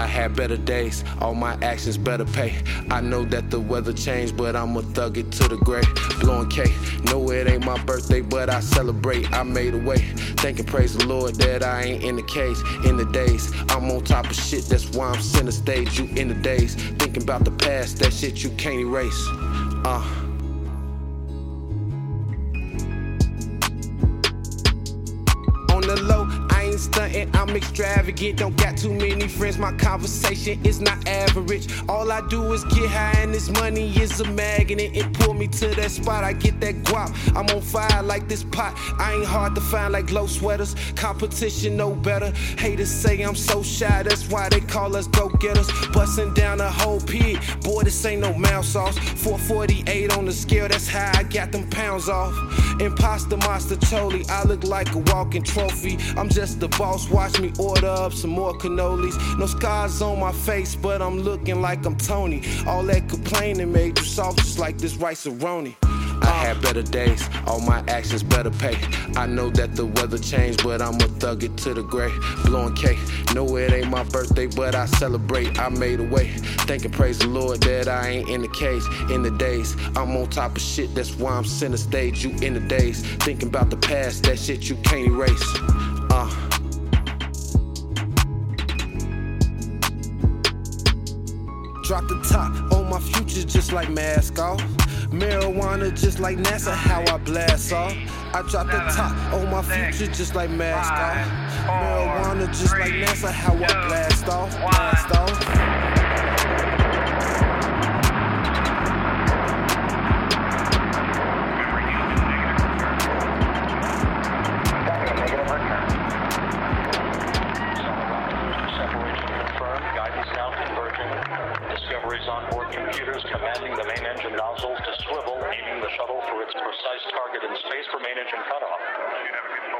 I had better days, all my actions better pay. I know that the weather changed, but I'ma thug it to the grave. Blowing cake, no, it ain't my birthday, but I celebrate. I made a way, thanking praise the Lord that I ain't in the cage. In the days, I'm on top of shit, that's why I'm center stage. You in the days, thinking about the past, that shit you can't erase. Uh. On the low, stunting, I'm extravagant. Don't got too many friends, my conversation is not average. All I do is get high, and this money is a magnet. It pull me to that spot, I get that guap. I'm on fire like this pot. I ain't hard to find like glow sweaters. Competition no better. Haters say I'm so shy, that's why they call us go getters. Busting down a whole pig, boy, this ain't no mouse sauce. 448 on the scale, that's how I got them pounds off. Imposter monster Choli, I look like a walking trophy. I'm just the boss, watch me order up some more cannolis. No scars on my face, but I'm looking like I'm Tony. All that complaining made you soft, just like this rice roni. I had better days, all my actions better pay. I know that the weather changed, but I'ma thug it to the grave. Blowing cake, no, it ain't my birthday, but I celebrate. I made a way, thanking praise the Lord that I ain't in the cage. In the days, I'm on top of shit, that's why I'm center stage. You in the days, thinking about the past, that shit you can't erase. Uh. Drop the top on my future just like mask off. Marijuana just like NASA, how I blast off. I drop the top on my future just like mask off. Marijuana just like NASA, how I. Blast off. Discovery's on board computers commanding the main engine nozzles to swivel, aiming the shuttle for its precise target in space for main engine cutoff.